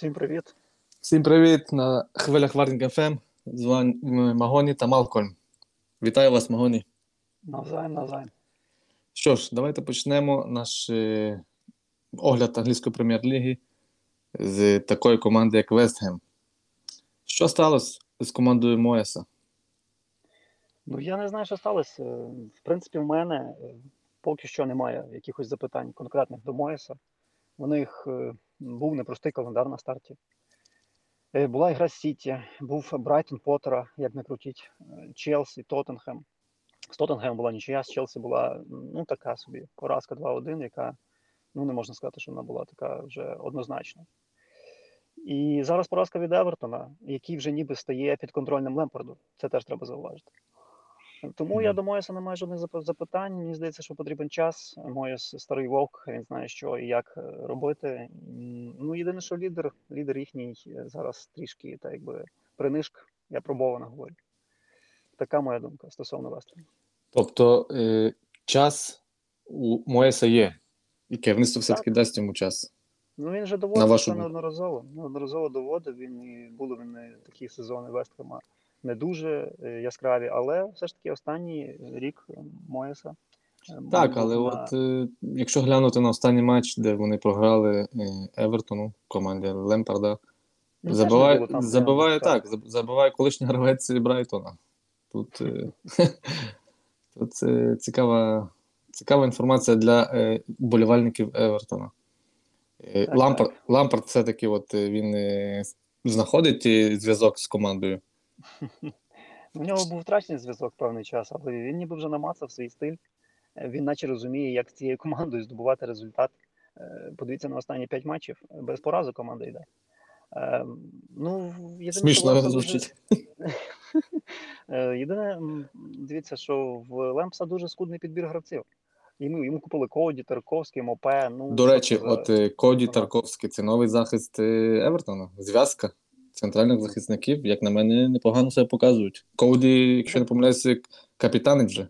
Всім привіт. Всім привіт на хвилях Варнінг ФМ. З вами Магоні та Малкольм. Вітаю вас, Магоні. Навзаєм, навзаєм. Що ж, давайте почнемо наш е, огляд англійської прем'єр-ліги з такої команди, як Вестгем. Що сталося з командою Моеса? Ну я не знаю, що сталося. В принципі, в мене е, поки що немає якихось запитань конкретних до Моєса. У них е, був непростий календар на старті. Е, Була ігра Сіті, був Брайтон Поттера, як не крутіть, е, Челсі, Тоттенхем. З Тоттенхемом була нічия, з Челсі була ну така собі поразка 2-1, яка ну не можна сказати, що вона була така вже однозначна. І зараз поразка від Евертона, який вже ніби стає підконтрольним Лемпарду. Це теж треба зауважити. Тому я Мгм. до Моєса не маю жодних запитань. Мені здається, що потрібен час. Моєс старий вовк, він знає, що і як е, робити. Ну, єдине, що лідер, лідер їхній е, зараз трішки, так якби принишк, я пробовано говорю. Така моя думка стосовно Вестера. Тобто е, час у Моеса є, і керівництво все-таки дасть йому час. Ну він же доводив це неодноразово. Неодноразово доводив. Він і були він такі сезони Вестхема не дуже е, яскраві, але все ж таки останній рік е, Моєса. е, Так, але на- от якщо глянути на останній матч, де вони програли Евертону, команді Лемпарда, Ну, не забиває, там забиває прям, так, заб- забиває колишній гравець Брайтона. Тут, тут цікава, цікава інформація для болівальників Евертона. Так, Лампард, Лампард все-таки от, він знаходить зв'язок з командою. У нього був втрачений зв'язок певний час, але він ніби вже намацав свій стиль. Е, Він наче розуміє, як з цією командою здобувати результат. Е, Подивіться на останні п'ять матчів. Без поразу команда йде. Е, Ну, єдине, Смішно Лемпса звучить. Єдине, дивіться, що в Лемпса дуже скудний підбір гравців. Йому, йому купили Коді, Тарковський, Мопе. Ну, До речі, це от Коді. Тарковський це новий захист Евертона. Зв'язка центральних захисників, як на мене, непогано себе показують. Коді, якщо не помиляюся, капітанить вже.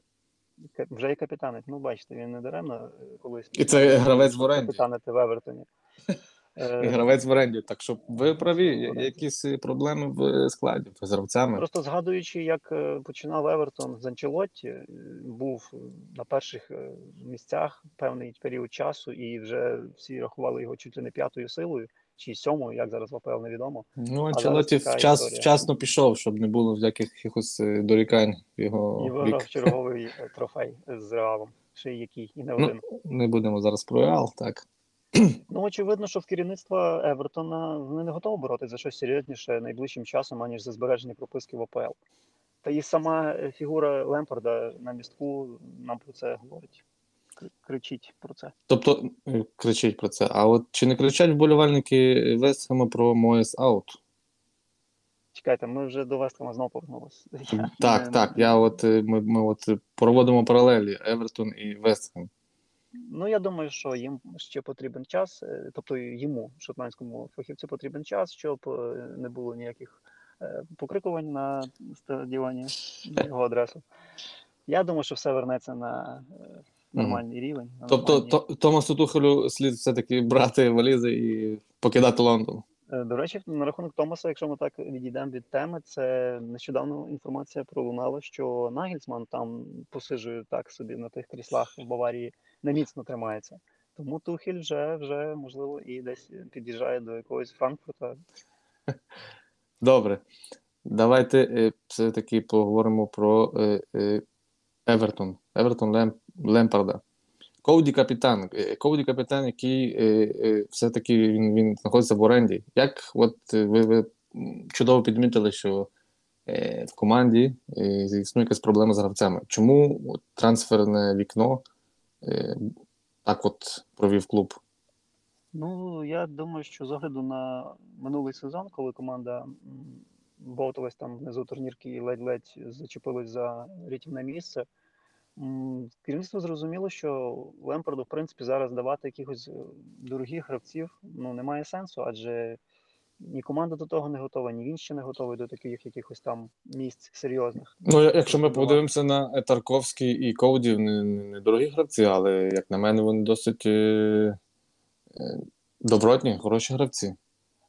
Вже і капітанить. Ну, бачите, він не даремно е, колись. І це гравець в оренді. Капітанити в Евертоні. Е, І гравець в оренді. Так що ви праві, якісь е, проблеми в складі з гравцями. Просто згадуючи, як починав Евертон з Анчелотті, був на перших місцях певний період часу, і вже всі рахували його чуть ли не п'ятою силою, чи сьомою, як зараз в АПЛ невідомо. Ну, Анчелоті вчас, вчасно пішов, щоб не було всяких якихось е, дорікань в його І виграв черговий е, трофей з Реалом, ще який, і не Ну, один. Не будемо зараз про Реал, так. Ну, очевидно, що в керівництво Евертона вони не готові боротися за щось серйозніше найближчим часом, аніж за збереження прописки в АПЛ. Та і сама е, фігура Лемпарда на містку нам про це говорить. Кр- Кричить про це. Тобто е, кричить про це. А от чи не кричать вболівальники Вестхема про Моєс аут? Чекайте, ми вже до Вестхема знову повернулися. Я Так, не- так. Я от е, ми, ми от проводимо паралелі Евертон і Вестхем. Ну, я думаю, що їм ще потрібен час, е, тобто йому, шотландському фахівцю, потрібен час, щоб не було ніяких покрикувань на стадіоні його адресу. Я думаю, що все вернеться на нормальний рівень. на Тобто нормальні- то, Томасу Тухелю слід все-таки брати валізи і покидати Лондон. Е, До речі, на рахунок Томаса, якщо ми так відійдемо від теми, це нещодавно інформація пролунала, що Нагельсман там посиджує так собі на тих кріслах в Баварії, неміцно тримається. Тому Тухель вже, вже можливо і десь під'їжджає до якогось Франкфурта. Добре. Давайте е, все-таки поговоримо про е, Евертон. Евертон Лемпарда. Коуді капітан. Е, Коуді капітан, який е, е, все-таки він, він знаходиться в оренді. Як от ви, ви чудово підмітили, що в команді існує якась проблема з гравцями. Чому от, трансферне вікно так от провів клуб? Ну, я думаю, що з огляду на минулий сезон, коли команда м, бовталась там внизу турнірки і ледь-ледь зачепилась за рятівне місце, керівництво зрозуміло, що Лемпарду, в принципі, зараз давати якихось е, дорогих гравців ну, немає сенсу, адже ні команда до того не готова, ні він ще не готовий до таких якихось там місць серйозних. Ну, якщо ми подивимося на Тарковський і Коуді, вони не, не дорогі гравці, але, як на мене, вони досить е, е, добротні, хороші гравці.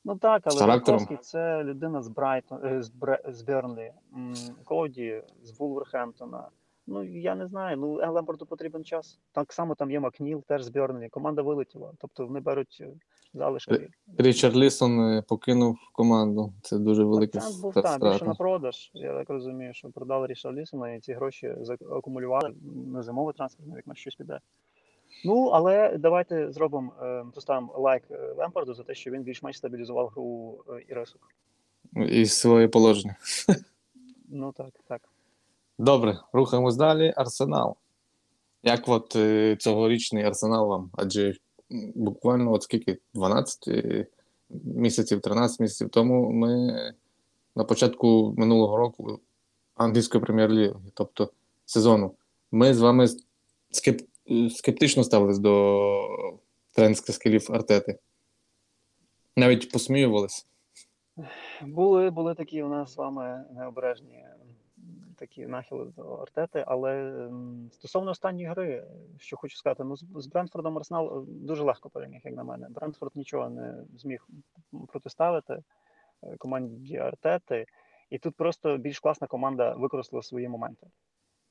Ну так, але Тарковський це людина з Брайтон, е, з, Бре, з Бернлі, м, Коді з Вулверхемптона. Ну я не знаю. Ну Ен Лемпорту потрібен час. Так само там є Макніл, теж з. Команда вилетіла. Тобто вони беруть е, залишки. Річард Лісон е, покинув команду. Це дуже велика Акцент був ста- так, більше на продаж. Я так розумію, що продали Ріша Лісона і ці гроші акумулювали на зимове трансферне вікно щось піде. Ну, але давайте зробимо, е, поставимо лайк Лемпарду за те, що він більш-менш стабілізував гру Ірисок. І своє положення. Ну так, так. Добре, рухаємось далі. Арсенал. Як от е, цьогорічний арсенал вам? Адже буквально от скільки? 12 е, місяців, 13 місяців тому ми на початку минулого року англійської прем'єр-ліги, тобто сезону, ми з вами скеп... скептично ставились до тренерських скілів Артети. Навіть посміювались. Були, були такі у нас з вами необережні такі нахили до Артети, але стосовно останньої гри, що хочу сказати, ну з, Брентфордом Арсенал е, дуже легко переміг, як на мене. Брентфорд нічого не зміг протиставити е, команді Артети, і тут просто більш класна команда використала свої моменти.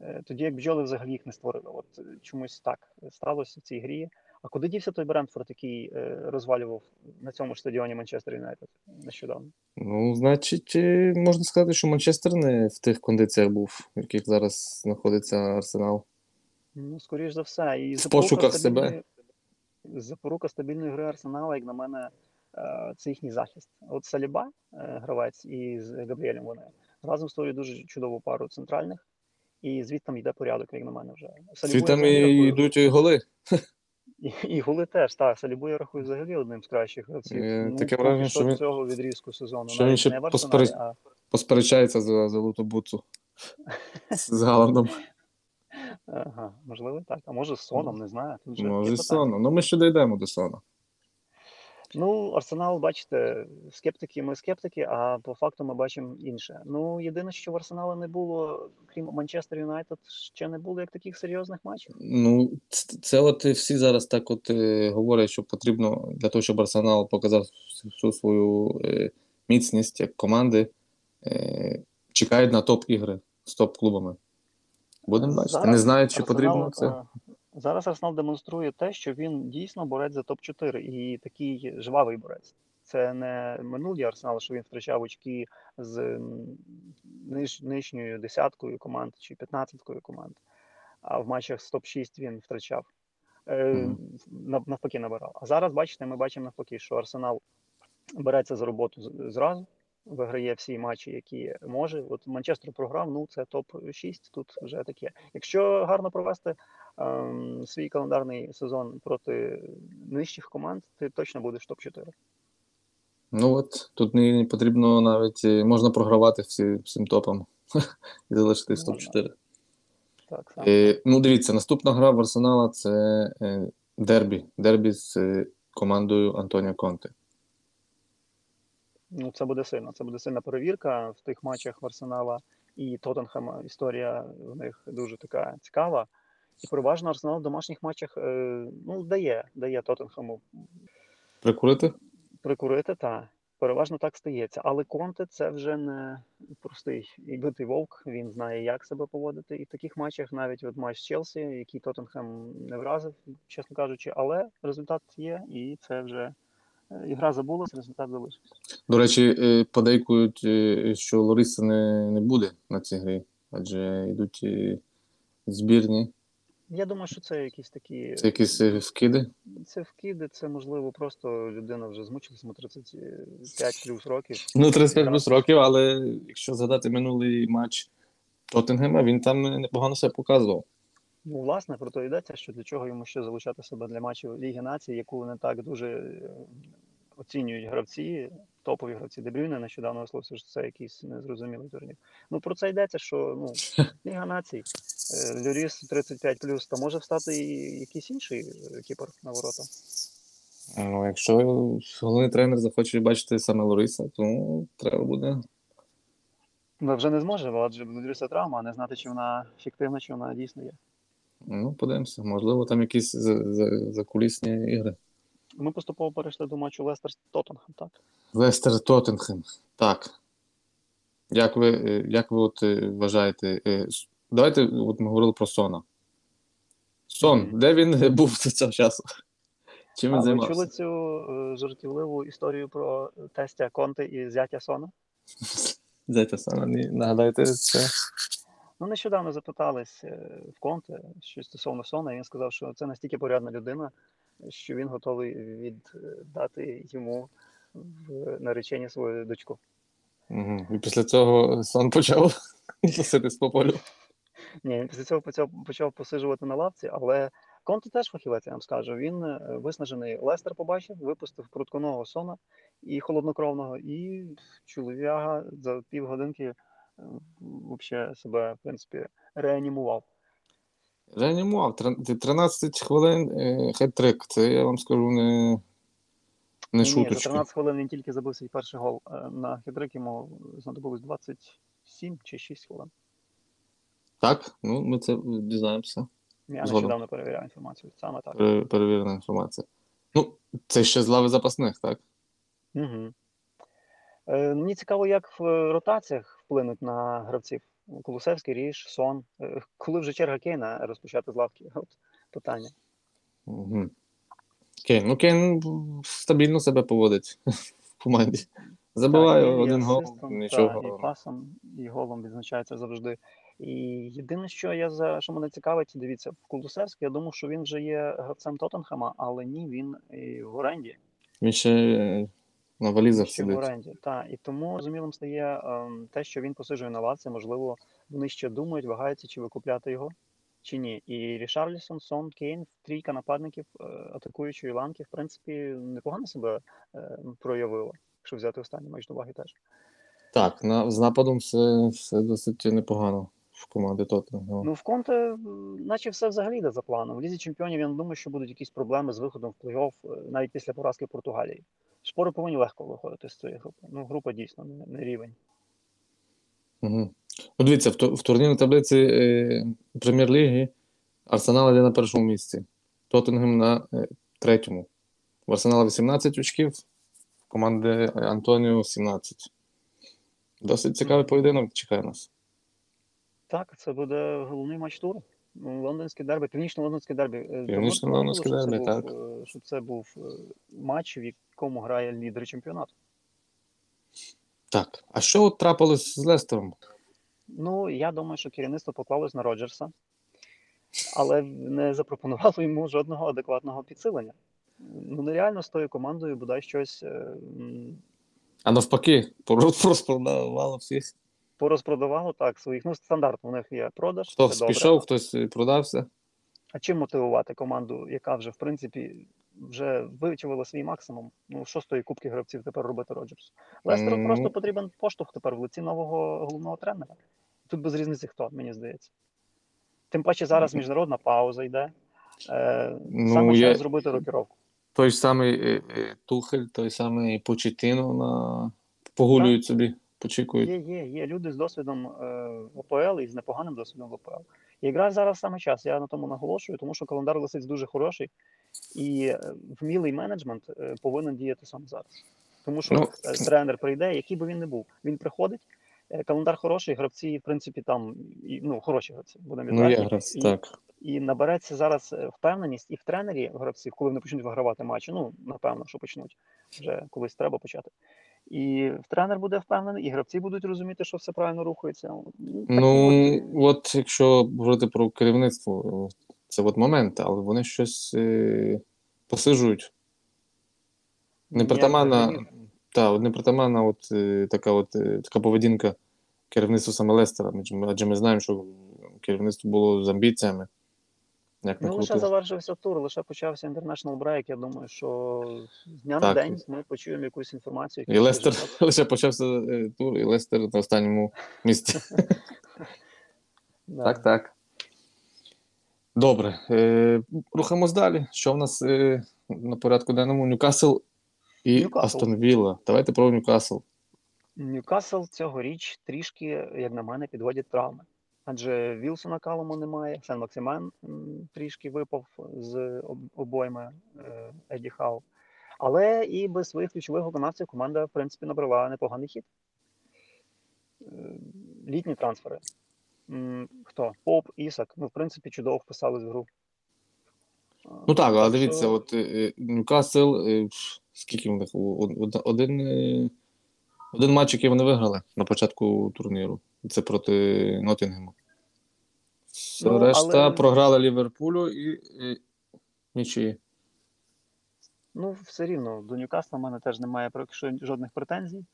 Е, Тоді як бджоли взагалі їх не створили. От чомусь так сталося в цій грі. А куди дівся той Брентфорд, який е, розвалював на цьому ж стадіоні Манчестер Юнайтед нещодавно? Ну, значить, можна сказати, що Манчестер не в тих кондиціях був, в яких зараз знаходиться Арсенал. Ну, скоріш за все. І В пошуках себе. Запорука стабільної гри Арсенала, як на мене, е, це їхній захист. От Саліба, е, гравець, і з Габріелем вони разом створюють дуже чудову пару центральних, і звідти йде порядок, як на мене вже. Салібу Звідти взагалі рахую- йдуть і голи. І, гули теж, так. Салібу я рахую взагалі одним з кращих гравців. Е, ну, таке враження, що він- цього відрізку сезону. що він ще не Арсеналі, а Посперечається за золоту буцу з Галандом. ага, можливо, так. А може з соном, не знаю. Може, з Сона. Ну, ми ще дійдемо до Сона. Ну, Арсенал, бачите, скептики, ми скептики, а по факту ми бачимо інше. Ну, єдине, що в Арсенала не було, крім Манчестер Юнайтед, ще не було як таких серйозних матчів. Ну, це, от всі зараз так от е, говорять, що потрібно для того, щоб Арсенал показав всю свою е, міцність як команди, е, чекають на топ-ігри з топ-клубами. Будемо бачити. Не знають, чи Арсенал, потрібно це. Зараз Арсенал демонструє те, що він дійсно борець за топ-4 і такий жвавий борець. Це не минулий Арсенал, що він втрачав очки з ниж, нижньою десяткою команд чи п'ятнадцяткою команд. А в матчах з топ-6 він втрачав. Нав- навпаки набирав. А зараз, бачите, ми бачимо навпаки, що Арсенал береться за роботу зразу, виграє всі матчі, які може. От Манчестер програв, ну це топ-6, тут вже таке. Якщо гарно провести ем, свій календарний сезон проти нижчих команд, ти точно будеш топ-4. Ну от тут не, потрібно навіть е, можна програвати всі, всім топам і залишитись топ-4. Так само. Е, ну, дивіться, наступна гра в Арсенала це е, дербі. Дербі з е, командою Антоніо Конте. Ну, це буде сильно. Це буде сильна перевірка в тих матчах в Арсенала і Тоттенхема. Історія в них дуже така цікава. І переважно Арсенал в домашніх матчах е, ну, дає, дає Тоттенхему Прикурити? прикурити, та переважно так стається. Але Конте це вже не простий і битий вовк. Він знає, як себе поводити. І в таких матчах, навіть от матч з Челсі, який Тоттенхем не вразив, чесно кажучи, але результат є, і це вже ігра забулась, результат залишився. До речі, е, подейкують, е, що Лориса не, не буде на цій грі, адже йдуть е, збірні. Я думаю, що це якісь такі Це якісь е, вкиди. це вкиди, це можливо просто людина вже змучилася йому 35 плюс років. Ну, 35 плюс років, але якщо згадати минулий матч Тоттенгема, він там непогано себе показував. Ну, власне, про то йдеться, що для чого йому ще залучати себе для матчів Ліги Націй, яку не так дуже е, оцінюють гравці, топові гравці Дебрюйне нещодавно висловився, що це якийсь незрозумілий турнір. Ну про це йдеться, що ну Ліга Націй, е, Люріс 35 та може встати і якийсь інший е, кіпер на ворота. Ну, якщо головний тренер захоче бачити саме Лориса, то ну, треба буде. Ну, вже не зможе, бо адже Люріса травма, а не знати, чи вона фіктивна, чи вона дійсно є. Ну, подивимося. Можливо, там якісь за- за- закулісні ігри. Ми поступово перейшли до матчу Лестер Тоттенхем, так? Лестер Тоттенхем. Так. Як ви, е, як ви от е, вважаєте? е, Давайте от ми говорили про Сона. Сон, Мгм. де він був до цього часу? Чим А він ви займався? чули цю жартівливу історію про тестя Конте і зятя Сона? Дайте саме ні, нагадайте це. Ну, нещодавно запитались е, в Конте щось стосовно Сона, і він сказав, що це настільки порядна людина, що він готовий віддати йому в наречення свою дочку. Угу. І після цього сон почав носитись по полю. Ні, він після цього почав, почав посиджувати на лавці, але Конте теж фахівець, я вам скажу. Він е, виснажений Лестер побачив, випустив крутконого сона і холоднокровного, і чоловіга за півгодинки взагалі себе, в принципі, реанімував. Реанімував. 13 хвилин е, хет-трик. Це я вам скажу не, не Ні, за 13 хвилин він тільки забив свій перший гол. Е, На хитрик йому знадобилось 27 чи 6 хвилин. Так, ну ми це дізнаємося. Я Згодом. нещодавно перевіряв інформацію. Саме так. Перевірена інформація. Ну, це ще з лави запасних, так? Угу. Е, мені цікаво, як в ротаціях вплинуть на гравців. Колусевський, Ріж, Сон. Е, коли вже черга Кейна розпочати з лавки? От питання. Угу. Кейн. Ну, Кейн стабільно себе поводить в команді. Забиває Так, один гол, асистом, нічого. та, і пасом, і голом відзначається завжди. І єдине, що я за що мене цікавить, дивіться, в Кулусевський, я думав, що він вже є гравцем Тоттенхема, але ні, він і в оренді. Він ще е, на валізах Ще в сидить. оренді. Так, і тому зрозумілим стає ем, те, що він посиджує на лавці, можливо, вони ще думають, вагаються, чи викупляти його, чи ні. І Рішарлісон, Сон, Кейн, трійка нападників е, атакуючої ланки, в принципі, непогано себе е, проявила, якщо взяти останній матч до уваги теж. Так, на, з нападом все, все досить непогано в команді Тоттенгема. Ну, в Конте, наче все взагалі йде за планом. В Лізі чемпіонів я не думаю, що будуть якісь проблеми з виходом в плей-офф е, навіть після поразки Португалії. Шпори повинні легко виходити з цієї групи. Ну, група дійсно не, не рівень. Угу. Ну, дивіться, в турнірній таблиці е, Прем'єр-ліги Арсенал йде на першому місці, Тоттенгем на е, третьому. В Арсенала 18 очків, в команди Антоніо 17. Досить цікавий поєдинок чекає нас. Так, це буде головний матч туру. Ну, Лондонське дербі, північно-лондонське дербі. Е, Північно-лондонське дербі, був, так. е, Що це був е, матч, в якому грає лідер чемпіонату. Так, а що от трапилось з Лестером? Ну, я думаю, що керівництво поклалось на Роджерса, але не запропонувало йому жодного адекватного підсилення. Ну, нереально з тою командою бодай щось А навпаки, пор- розпродавало всіх. Порозпродавало так своїх. Ну, стандартно у них є продаж. Хтось це добре. пішов, хтось е, продався. А чим мотивувати команду, яка вже в принципі вже вичувала свій максимум? Ну, шостої кубки гравців тепер робити Роджерс. Лестеру Ну. просто потрібен поштовх тепер в лиці нового головного тренера. Тут без різниці хто, мені здається. Тим паче зараз міжнародна пауза йде. Е, Ну, саме я- час зробити рокіровку. Той ж самий е, е, Тухель, той самий Почетіно на... погулюють собі, почікують. Є, є, є люди з досвідом е, в ОПЛ і з непоганим досвідом в ОПЛ. І якраз зараз саме час. Я на тому наголошую, тому що календар лисиць дуже хороший, і е, вмілий менеджмент е, повинен діяти саме зараз. Тому що Ну. тренер прийде, який би він не був. Він приходить, е, календар хороший, гравці, в принципі, там і, ну, хороші гравці, будемо Ну, гравці, І- так. І набереться зараз впевненість і в тренері гравців, коли вони почнуть вигравати матчі. Ну, напевно, що почнуть. Вже колись треба почати. І тренер буде впевнений, і гравці будуть розуміти, що все правильно рухається. Ну, такі Ну, от, от якщо говорити про керівництво, це от момент, але вони щось е, посижують. Непритаманна, та, от непритаманна от, е, така, от, е, така поведінка керівництва саме Лестера. Адже ми знаємо, що керівництво було з амбіціями. Як Ну, лише завершився тур, лише почався International Break. Я думаю, що з дня Так. на день ми почуємо якусь інформацію. І Лестер результат. лише почався е, тур, і Лестер на останньому місці. Да. Так, так. Добре. Е, рухаємось далі. Що в нас е, на порядку денному? Ньюкасл і. Астон Вілла. Давайте про Ньюкасл. Ньюкасл цьогоріч трішки, як на мене, підводять травми. Адже Вілсона Калому немає, Сен Максимен трішки випав з об- обойми е, Еді Хау. Але і без своїх ключових виконавців команда, в принципі, набрала непоганий хід. Е, Літні трансфери. Хто? Поп, Ісак. Ну, в принципі, чудово вписались в гру. Ну так, але дивіться, от е, Ньюкасл, скільки в них? Один, один матч, який вони виграли на початку турніру. Це проти Нотінгему. Все Ну, решта але- програли Ліверпулю і, і нічиї. Ну, все рівно, до Ньюкасла в мене теж немає жодних претензій.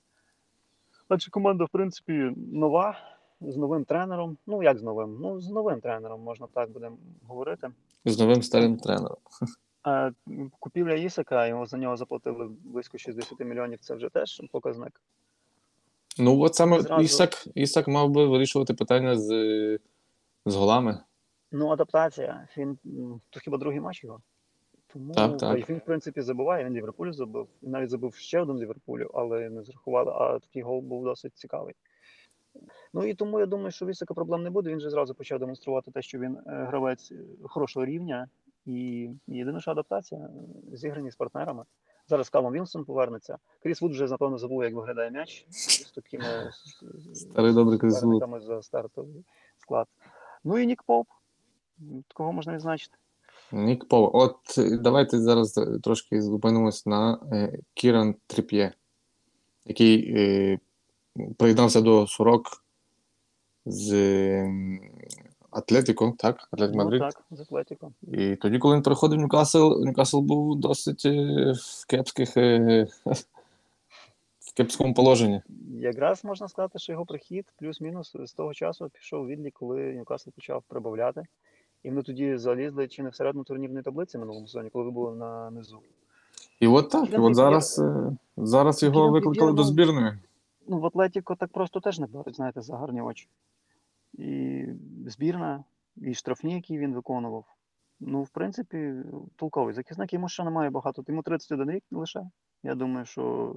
Адже команда, в принципі, нова, з новим тренером. Ну, як з новим? Ну, з новим тренером, можна так будемо говорити. З новим старим тренером. А купівля Ісака, його за нього заплатили близько 60 мільйонів, це вже теж показник. Ну, от саме Зразу- Ісак, Ісак мав би вирішувати питання з, з голами. Ну, адаптація. Він то хіба другий матч його. Тому Так, так. він, в принципі, забуває, він Ліверпулю забив. Він навіть забив ще один Ліверпулю, але не зрахували, а такий гол був досить цікавий. Ну і тому я думаю, що Вісика проблем не буде. Він же зразу почав демонструвати те, що він е, гравець е, хорошого рівня. І єдина що адаптація е, зіграні з партнерами. Зараз Калом Вілсон повернеться. Кріс Вуд вже, напевно, забув, як виглядає м'яч з такими з- Старий добрий Кріс Вуд. за стартовий склад. Ну і Нік Поуп. Кого можна відзначити? Нік Поуп. От е, давайте зараз е, трошки зупинимось на е, Кіран Тріп'є, який е, приєднався до сорок з е, Атлетіко, так? Атлетик Мадрид. Ну, так, з Атлетіко. І тоді, коли він приходив в Ньюкасл, Ньюкасл був досить е, в кепських е, в кепському положенні. Якраз можна сказати, що його прихід плюс-мінус з того часу пішов відлік, коли Ньюкасл почав прибавляти. І вони тоді залізли чи не всередину турнірної таблиці минулому сезоні, коли ви були на низу. І от так, і от зараз, е, зараз його викликали до ну, збірної. Ну, в Атлетіко так просто теж не беруть, знаєте, за гарні очі. І збірна, і штрафні, які він виконував. Ну, в принципі, толковий захисник. Йому ще немає багато. Йому 31 рік лише. Я думаю, що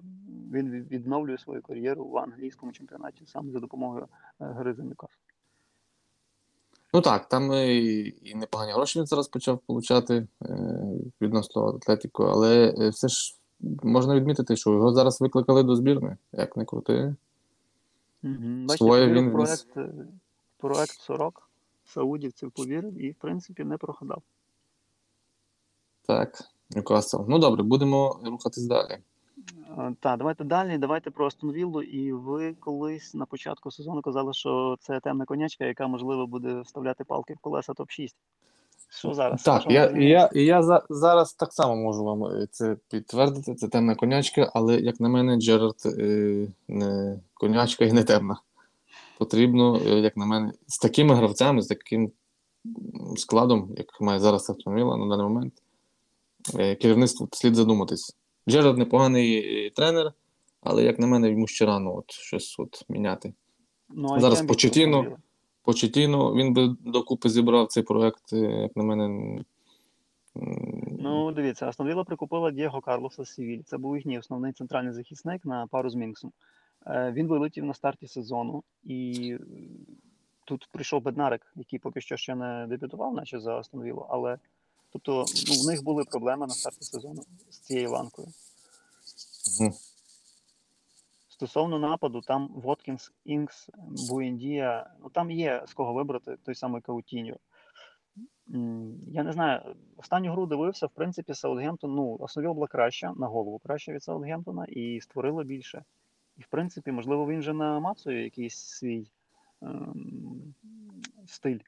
він відновлює свою кар'єру в англійському чемпіонаті саме за допомогою е, гри за Ньюкасл. Ну так, там і непогані гроші він зараз почав получати е, відносно Атлетіко, але е, все ж можна відмітити, що його зараз викликали до збірної, як не крути. Угу. Своє Бачите, він проект, проект 40 саудівців повірив і, в принципі, не прогадав. Так, Ньюкасл. Ну добре, будемо рухатись далі. Е, Так, давайте далі. Давайте про Астон Віллу. І ви колись на початку сезону казали, що це темна конячка, яка можливо буде вставляти палки в колеса топ-6. Що зараз? Так, Що я, ви я, я за, зараз так само можу вам е, це підтвердити. Це темна конячка, але як на мене, Джерард е, не конячка і не темна. Потрібно, е, як на мене, з такими гравцями, з таким складом, як має зараз Астон на даний момент, е, керівництву слід задуматись. Джерард непоганий е, тренер, але як на мене, йому ще рано от, щось от міняти. Ну, а зараз Почетіно. Почетіно, він би докупи зібрав цей проект, як на мене. Ну, дивіться, Астон Вілла прикупила Дієго Карлоса Сівіль. Це був їхній основний центральний захисник на пару з Мінксом. Е, Він вилетів на старті сезону, і е, тут прийшов Беднарик, який поки що ще не дебютував, наче за Віллу, але тобто ну, в них були проблеми на старті сезону з цією ланкою. Мгм. Стосовно нападу, там Воткінс, Інкс, Буендія, ну там є з кого вибрати той самий Каутіньо. Я не знаю, останню гру дивився, в принципі, Саутгемптон, ну, Астон була краща, на голову краще від Саутгемптона і створила більше. І, в принципі, можливо, він вже намацує якийсь свій ем, стиль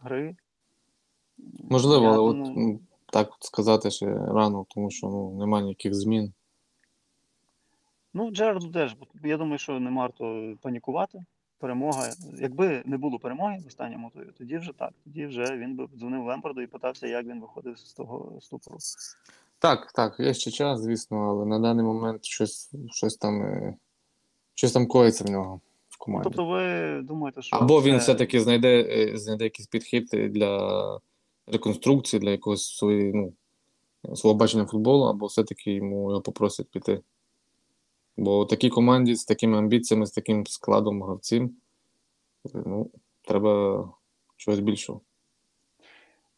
гри. Можливо, Я але думаю- м, так сказати ще рано, тому що ну, немає ніяких змін. Ну, Джерарду теж, я думаю, що не варто панікувати. Перемога. Якби не було перемоги в останньому турі, тоді вже так. Тоді вже він би дзвонив Лемпарду і питався, як він виходив з того ступору. Так, так, є ще час, звісно, але на даний момент щось, щось там е, щось там коїться в нього в команді. тобто, ви думаєте, що Або він це- все-таки знайде, е, знайде якийсь підхід для реконструкції, для якогось своєї, ну, свого бачення футболу, або все-таки йому його попросять піти. Бо в такій команді з такими амбіціями, з таким складом гравців, ну, треба чогось більшого.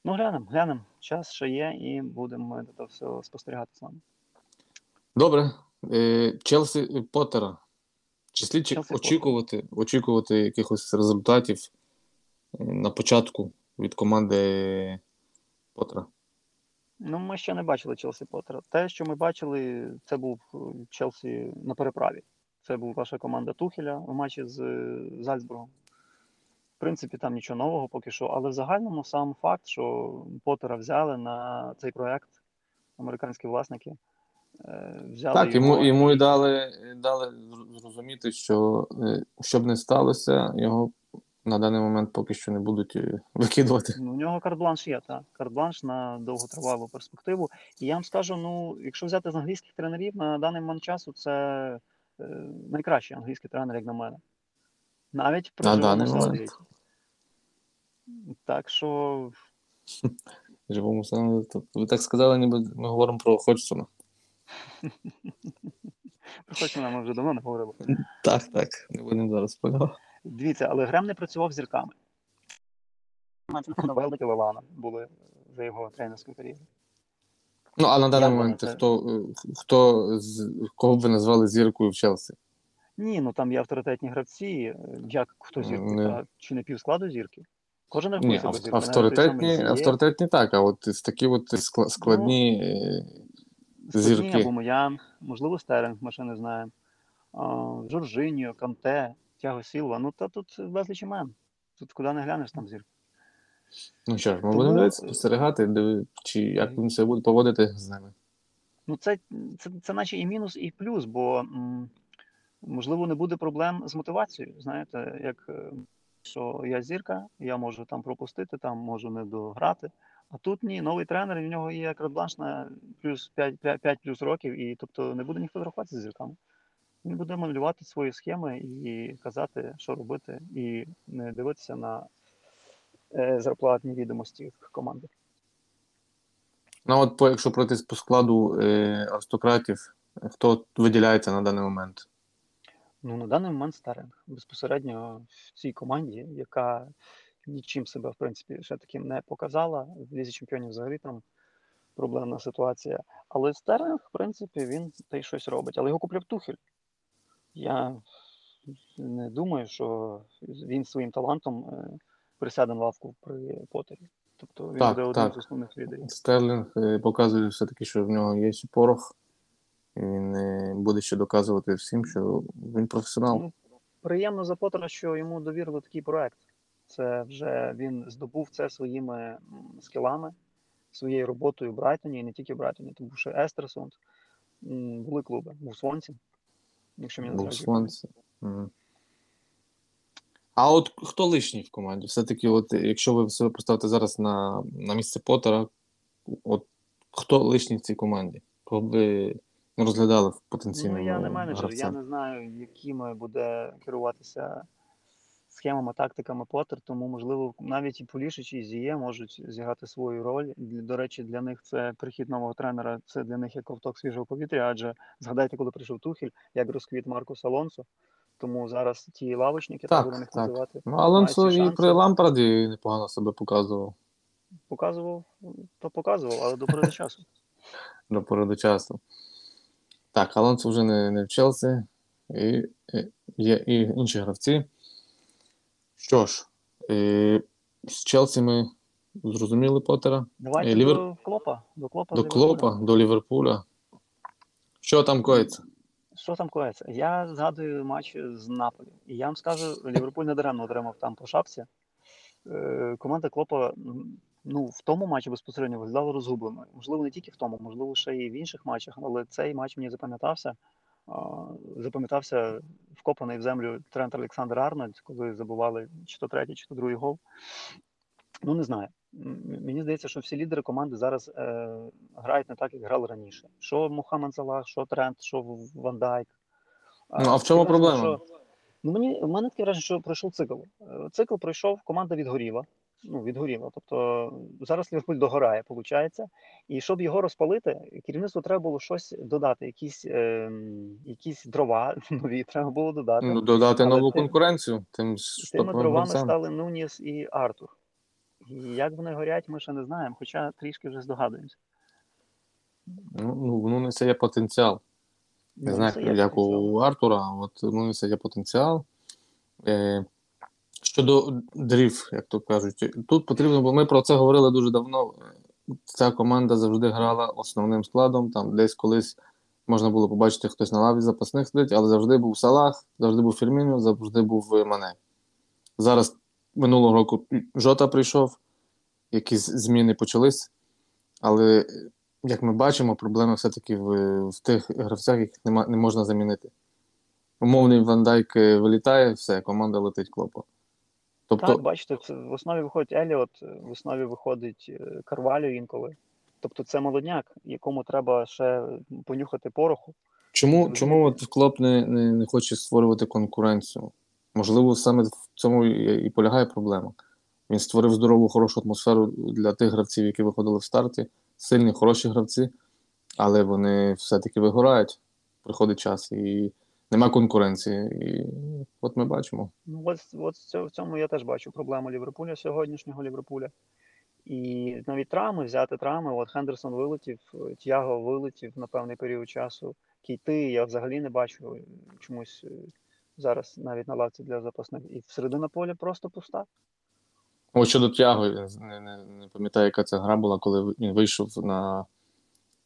Ну, глянемо, глянемо. Час ще є, і будемо це все спостерігати з вами. Добре. Е, Челсі Поттера. Чи слід Челсі очікувати, очікувати якихось результатів е, на початку від команди Поттера? Ну, ми ще не бачили Челсі Поттера. Те, що ми бачили, це був е, Челсі на переправі. Це була ваша команда Тухеля у матчі з е, Зальцбургом. В принципі, там нічого нового поки що, але в загальному сам факт, що Поттера взяли на цей проект американські власники. Е, Взяли Так, йому, його йому і дали, дали зрозуміти, що е, щоб не сталося, його на даний момент поки що не будуть е, викидувати. Ну, У нього карт-бланш є, так. Карт-бланш на довготривалу перспективу. І я вам скажу: ну, якщо взяти з англійських тренерів, на даний момент часу це найкращий англійський тренер, як на мене. Навіть На даний момент. Так що Живому саме. Ви так сказали, ніби ми говоримо про Ходжсона. Ходжсона ми вже давно не говорили. Так, так. Не будемо зараз сподівати. Дивіться, але Грем не працював зірками. Велдик і були за його тренерську кар'єру. Ну, а на даний момент хто, е, хто з кого б ви назвали зіркою в Челсі? Ні, ну там є авторитетні гравці. е, Як хто зірки? Не. Та, чи не півскладу зірки? Кожен Ні, авторитетні, авторитетні так, а от такі от скла- складні. Зірки. або Моян, можливо, Стеринг, ми ще не знаємо. Жоржиньо, Канте, Тяго Сілва. Ну та тут безліч імен. Тут куди не глянеш, там зірка. Ну що ж, ми Тому- будемо дивитися, спостерігати, чи як він себе буде поводити з ними. Ну, це, це, це наче і мінус, і плюс, бо можливо не буде проблем з мотивацією. Знаєте, як е, що я зірка, я можу там пропустити, там можу не дограти. А тут ні, новий тренер, і в нього є карт-бланш на плюс 5, 5, 5 плюс років, і тобто не буде ніхто рахуватися з зірками. Він буде малювати свої схеми і казати, що робити, і не дивитися на е, зарплатні відомості команди. Ну, от якщо пройтись по складу е, аристократів, хто виділяється на даний момент? Ну, на даний момент Стерлінг безпосередньо в цій команді, яка нічим себе, в принципі, ще таким не показала. В Лізі чемпіонів взагалі там проблемна ситуація. Але Стерлінг, в принципі, він та й щось робить. Але його купляв Тухель. Я не думаю, що він своїм талантом е, присяде на лавку при Потері. Тобто він Так, буде одним так. з основних лідерів. Стерлінг е, показує все-таки, що в нього є порох. І він е, буде ще доказувати всім, що він професіонал. Ну, приємно за Поттера, що йому довірили такий проект. Це вже він здобув це своїми скілами, своєю роботою в Брайтоні, і не тільки в Брайтоні, тому що Естерсунд були клуби, був Свонсі, якщо мені Був зраджує Свонс. А от хто лишній в команді? Все-таки, от, якщо ви себе поставите зараз на, на місце Поттера, от хто лишній в цій команді? Кого б ви розглядали в потенційному Ну, я не менеджер, гравця? я не знаю, якими буде керуватися схемами, тактиками Поттер, тому, можливо, навіть і Полішич, і Зіє можуть зіграти свою роль. До речі, для них це прихід нового тренера, це для них як ковток свіжого повітря, адже згадайте, коли прийшов Тухель, як розквіт Маркус Алонсо. Тому зараз ті лавочники, так, Так, так. називати, Ну, Алонсо і при Лампарді непогано себе показував показував, то показував, але до пори до часу. до пори до часу. Так, Алонсо вже не, не в Челсі, і, і є і інші гравці. Що ж, е, з Челсі ми зрозуміли Поттера. Давайте Е, Лівер- до Клопа. До Клопа, До. Клопа, до Ліверпуля. Що там коїться? Що там коїться? Я згадую матч з Наполі. І я вам скажу, Ліверпуль не даремно отримав там по шапці. Е, Команда Клопа ну, в тому матчі безпосередньо виглядала розгубленою. Можливо, не тільки в тому, можливо, ще і в інших матчах, але цей матч мені запам'ятався. Запам'ятався вкопаний в землю Трент Олександр Арнольд, коли забували чи то третій, чи то другий гол. Ну, не знаю. Мені здається, що всі лідери команди зараз е, грають не так, як грали раніше. Що Мухаммед Салах, що Трент, що Ван Дайк. Ну, а в чому проблема? що- Ну, мені, в мене таке враження, що пройшов цикл. Е, Цикл пройшов, команда відгоріла. Ну, відгоріла. Тобто зараз Ліверпуль догорає, виходить. І щоб його розпалити, керівництву треба було щось додати, якісь, е, якісь дрова нові треба було додати. Ну, додати Але нову тим- конкуренцію тим Тими дровами гравцям. стали Нуніс і Артур. І як вони горять, ми ще не знаємо, хоча трішки вже здогадуємося. Ну, ну, ну, це є потенціал. Не Ну, знаю, як у. Артура, а от Нуніса є потенціал. Е, щодо дрів, як то кажуть, тут потрібно, бо ми про це говорили дуже давно. Ця команда завжди грала основним складом. Там десь колись можна було побачити, хтось на лаві запасних сидить, але завжди був Салах, завжди був Фірміньо, завжди був Мане. Зараз минулого року Жота прийшов, якісь зміни почались, але як ми бачимо, проблема все-таки в, в тих гравцях, яких нема, не можна замінити. Умовний Ван Дайк е, вилітає, все, команда летить клопа. Тобто, Так, бачите, це в основі виходить Еліот, в основі виходить е, Карвалю інколи. Тобто це молодняк, якому треба ще понюхати пороху. чому, чому от Клоп не, не, не хоче створювати конкуренцію? Можливо, саме в цьому і, і полягає проблема. Він створив здорову, хорошу атмосферу для тих гравців, які виходили в старті. Сильні, хороші гравці, але вони все-таки вигорають. Приходить час і нема конкуренції. І от ми бачимо. Ну, от, от в цьому- в цьому я теж бачу проблему Ліверпуля, сьогоднішнього Ліверпуля. І навіть травми, взяти травми, от Хендерсон вилетів, Тяго вилетів на певний період часу. Кейти я взагалі не бачу чомусь е, зараз навіть на лавці для запасних. І середина поля просто пуста. Ось щодо Тяго, я не, не, не пам'ятаю, яка це гра була, коли він вийшов на,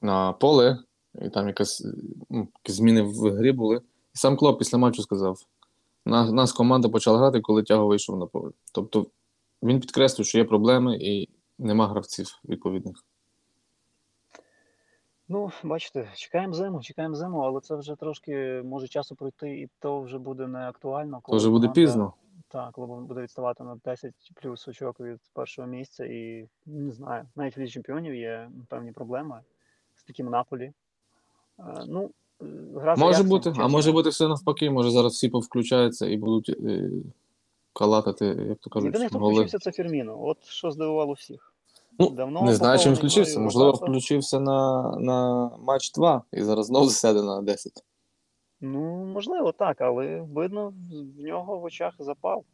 на поле, і там якась, ну, зміни в грі були. І сам Клоп після матчу сказав: нас, нас команда почала грати, коли Тяго вийшов на поле. Тобто він підкреслив, що є проблеми і нема гравців відповідних. Ну, бачите, чекаємо зиму, чекаємо зиму, але це вже трошки може часу пройти, і то вже буде не актуально. То вже буде команда- пізно. Так, коли буде відставати на 10 плюс очок від першого місця, і не знаю, навіть в Лізі чемпіонів є певні проблеми з таким наполі. Е, Ну, гра Може Аяксом, бути, а може бути все навпаки. Може зараз всі повключаються і будуть е, калатати, як то кажуть, Єдиний, хто голи. включився, це Фірміно. От що здивувало всіх. Ну, Давно не знаю, чим включився. Можливо, Лопата. включився на, на матч 2 і зараз знову засяде на 10. Ну, можливо, так, але видно, в нього в очах запал.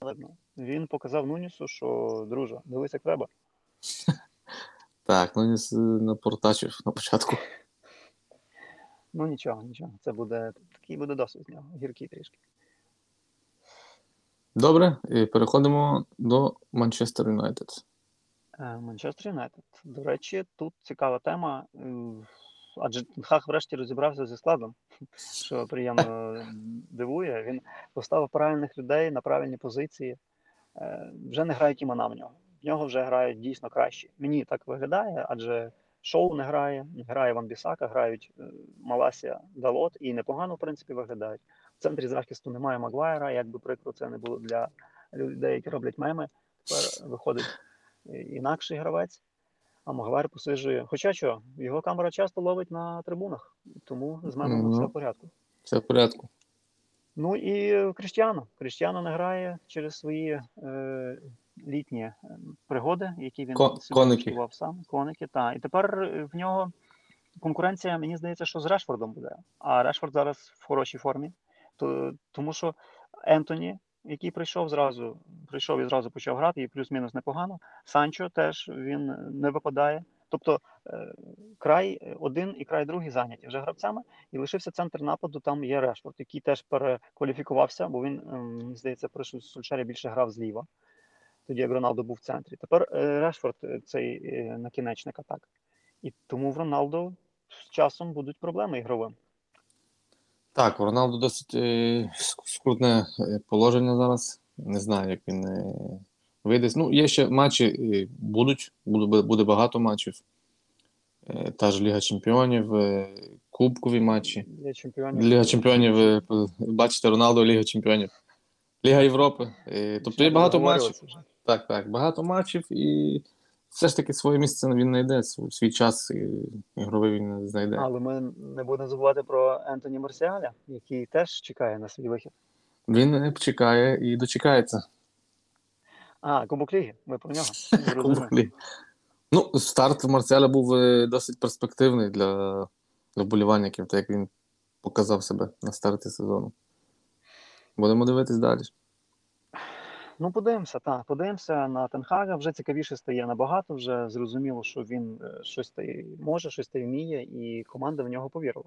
Видно. Він показав Нунісу, що друже, дивись, як треба. Так, ну ніс напортачив на початку. Ну нічого, нічого. Це буде такий буде досвід з нього, гіркий трішки. Добре, і переходимо до Манчестер Юнайтед. Е, Манчестер Юнайтед. До речі, тут цікава тема. е, Адже Хах врешті розібрався зі складом, що приємно дивує. Він поставив правильних людей на правильні позиції. Е, Вже не грають імена в нього. В нього вже грають дійсно кращі. Мені так виглядає, адже шоу не грає, не грає Ван Бісака, грають е, Маласія Далот і непогано, в принципі, виглядають. В центрі захисту немає Магуайра, як би прикро це не було для людей, які роблять меми. Тепер виходить е, інакший гравець, а Магуайр посиджує. Хоча що, його камера часто ловить на трибунах, тому з мемами Ну. все в порядку. Все в порядку. Ну і Кріштіану. Кріштіану не грає через свої е, літні е, пригоди, які він Ко- коники. сам. Коники, так. І тепер е, в нього конкуренція, мені здається, що з Решфордом буде. А Решфорд зараз в хорошій формі. То, тому що Ентоні, який прийшов зразу, прийшов і зразу почав грати, і плюс-мінус непогано. Санчо теж він не випадає. Тобто е, край один і край другий зайняті вже гравцями. І лишився центр нападу, там є Решфорд, який теж перекваліфікувався, бо він, ем, мені здається, при Сульшері більше грав зліва. Тоді як Роналдо був в центрі. Тепер е, Решфорд е, цей е, накінечник атак. І тому в Роналдо з часом будуть проблеми ігровим. Так, у Роналду досить е, скрутне положення зараз. Не знаю, як він е, вийде. Ну, є ще матчі, е, будуть, буде, буде багато матчів. Та ж Ліга Чемпіонів, Кубкові матчі. Для чемпіонів. Ліга Чемпіонів, бачите, Роналдо Ліга Чемпіонів. Ліга Європи. Е, Тобто є багато матчів. Вже. Так, так, багато матчів, і все ж таки своє місце він знайде, свій час і ігровий він знайде. Але ми не будемо забувати про Ентоні Марсіаля, який теж чекає на свій вихід. Він е, чекає і дочекається. А, Кубок Ліги, ми про нього. Кубок Ліги. Ну, старт Марсіаля був е, досить перспективний для вболівальників, так як він показав себе на старті сезону. Будемо дивитись далі. Ну, подивимося, так, подивимося на Тенхага. Вже цікавіше стає набагато. Вже зрозуміло, що він е, щось та й може, щось та й вміє, і команда в нього повірила.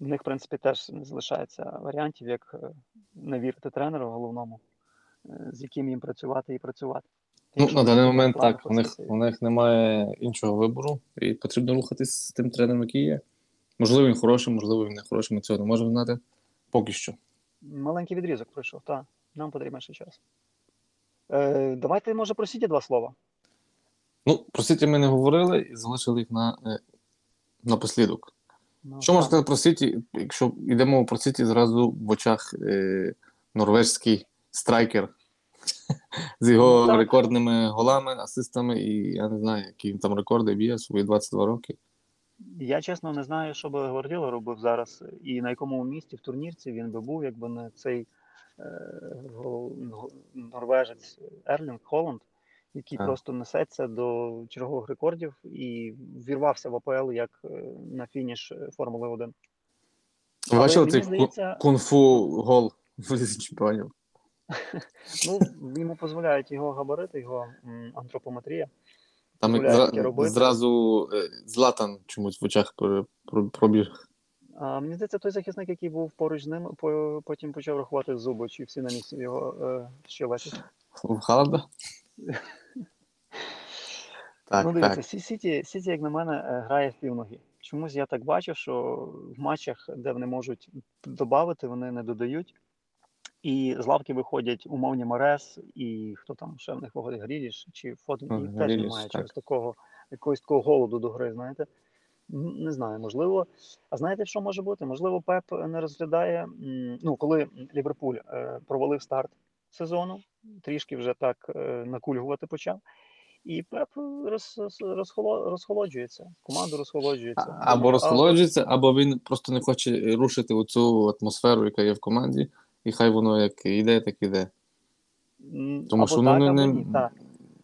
в них, в принципі, теж не залишається варіантів, як е, не вірити тренеру головному, е, з яким їм працювати і працювати. Ну, Якщо на даний момент так, у них, у них немає іншого вибору, і потрібно рухатись з тим тренером, який є. Можливо, він хороший, можливо, він не хороший, ми цього не можемо знати поки що. Маленький відрізок пройшов, так. Нам потрібен ще час. Е, давайте, може, про Сіті два слова. Ну, про Сіті ми не говорили і залишили їх на, е, напослідок. Ну, Що можна сказати про Сіті? Якщо йдемо про Сіті, зразу в очах е, норвежський страйкер з його Ну, рекордними голами, асистами, і я не знаю, які він там рекорди б'є свої 22 роки. Я чесно не знаю, що би Гвардіола робив зараз і на якому місці в турнірці він би був, якби не цей е, норвежець Ерлінг Холланд, який Так. просто несеться до чергових рекордів і вірвався в АПЛ як е, на фініш е, Формули 1. Ви бачили цей здається- кунг-фу гол в чемпіонів? Ну, йому дозволяють його габарити, його антропометрія. Там як зразу е, Златан чомусь в очах пр- пр- пробіг. А мені здається, той захисник, який був поруч з ним, по- потім почав рахувати зуби, чи всі на місці його е, щелепі. В Халанда? Так, ну, дивіться, так. Сіті, Сіті, як на мене, е, грає в півноги. Чомусь я так бачу, що в матчах, де вони можуть додати, вони не додають. І з лавки виходять умовні Марес, і хто там ще в них виходить Гріліш чи Фотен, Ну, і теж немає так. чогось такого, якогось такого голоду до гри, знаєте. Не знаю, можливо. А знаєте, що може бути? Можливо, Пеп не розглядає. Ну, коли Ліверпуль е, провалив старт сезону, трішки вже так е, накульгувати почав. І Пеп роз, розхоло, розхолоджується, команда розхолоджується. Або розхолоджується, або він просто не хоче рушити оцю атмосферу, яка є в команді, і хай воно як іде, так іде. Тому або що ну, так, не, не... так.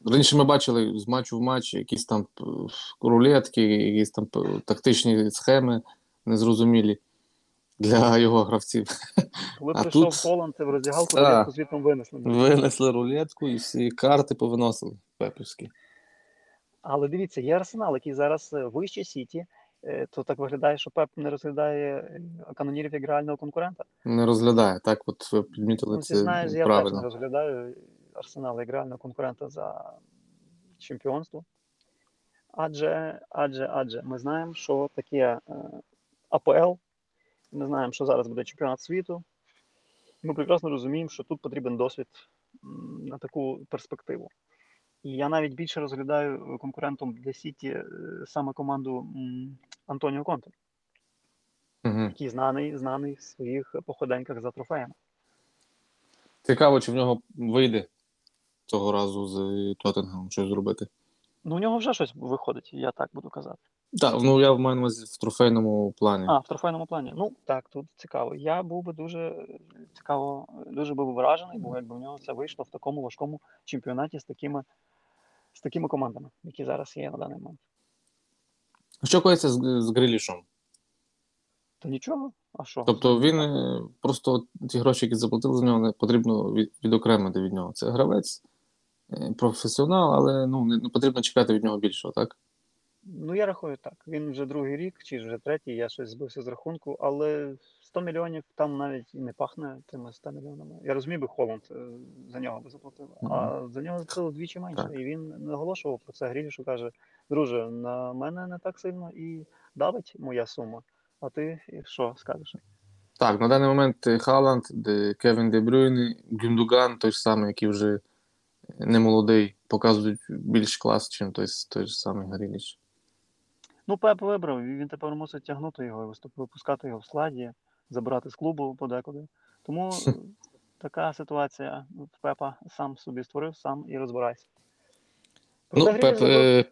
раніше ми бачили з матчу в матч якісь там рулетки, якісь там тактичні схеми незрозумілі для його гравців. Коли а прийшов тут- Холланд, це в роздягалку рулетку звітом винесли. Винесли рулетку і всі карти повиносили пепівські. Але дивіться, є арсенал, який зараз е, вище Сіті, е, то так виглядає, що Пеп не розглядає е, канонірів як реального конкурента. Не розглядає. Так, от ви підмітили Ну, це знаєш, я теж не розглядаю Арсенал як реального конкурента за чемпіонство. Адже, адже, адже ми знаємо, що таке е, АПЛ, ми знаємо, що зараз буде чемпіонат світу. Ми прекрасно розуміємо, що тут потрібен досвід на таку перспективу. І я навіть більше розглядаю конкурентом для Сіті е, саме команду Антоніо Конте, Угу. який знаний, знаний в своїх походеньках за трофеями. Цікаво, чи в нього вийде цього разу з Тоттенгемом щось зробити. Ну, у нього вже щось виходить, я так буду казати. Так, ну я на увазі в трофейному плані. А, в трофейному плані. Ну так, тут цікаво. Я був би дуже е, цікаво, е, дуже був вражений, бо якби в нього це вийшло в такому важкому чемпіонаті з такими, з такими командами, які зараз є на даний момент. Що коїться з, з Грилішом? То нічого, а що? Тобто він е, просто ті гроші, які заплатили за нього, не потрібно від, відокремити від нього. Це гравець, е, професіонал, але ну, не потрібно чекати від нього більшого, так? Ну, я рахую так. Він вже другий рік, чи вже третій, я щось збився з рахунку, але 100 мільйонів там навіть і не пахне тими 100 мільйонами. Я розумію би Холланд е, за нього би заплатив, а за нього заплатили вдвічі менше. Так. І він наголошував про це Грілішу, каже: друже, на мене не так сильно і давить моя сума. А ти що скажеш? Так, на даний момент е, Халанд, де Кевін Де Брюйне, Гюндуган, той ж самий, який вже не молодий, показують більш клас, ніж той, той ж самий Гриліш. Ну, Пеп вибрав, і він тепер мусить тягнути його, випускати його в складі, забирати з клубу подекуди. Тому така ситуація. Пепа сам собі створив, сам і розбирайся. Ну, Пеп, е,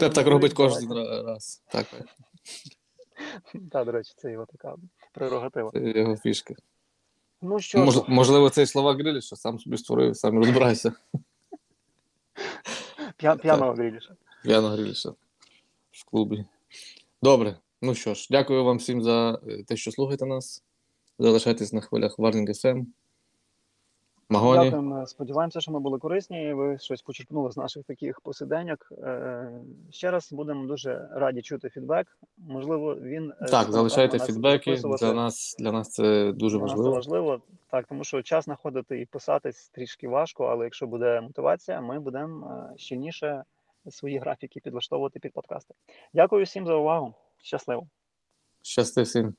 Пеп так робить кожен раз. Так, Та, до речі, це його така прерогатива. це його фішка. Ну що Мож, можливо, це і слова Гриліша, сам собі створив, сам розбирайся. п'я- п'яного Гріліша. Яна Гриліша в клубі. Добре. Ну що ж, дякую вам всім за е, те, що слухаєте нас. Залишайтесь на хвилях Warning FM. Магоні. Дякуємо. Сподіваємося, що ми були корисні. і Ви щось почерпнули з наших таких посиденьок. Е, Ще раз будемо дуже раді чути фідбек. Можливо, він е, Так, залишайте нас фідбеки. Для нас, для нас це дуже Для нас це важливо. важливо, так, тому що час знаходити і писати трішки важко, але якщо буде мотивація, ми будемо е, щільніше свої графіки підлаштовувати під подкасти. Дякую всім за увагу. Щасливо! Щасти всім.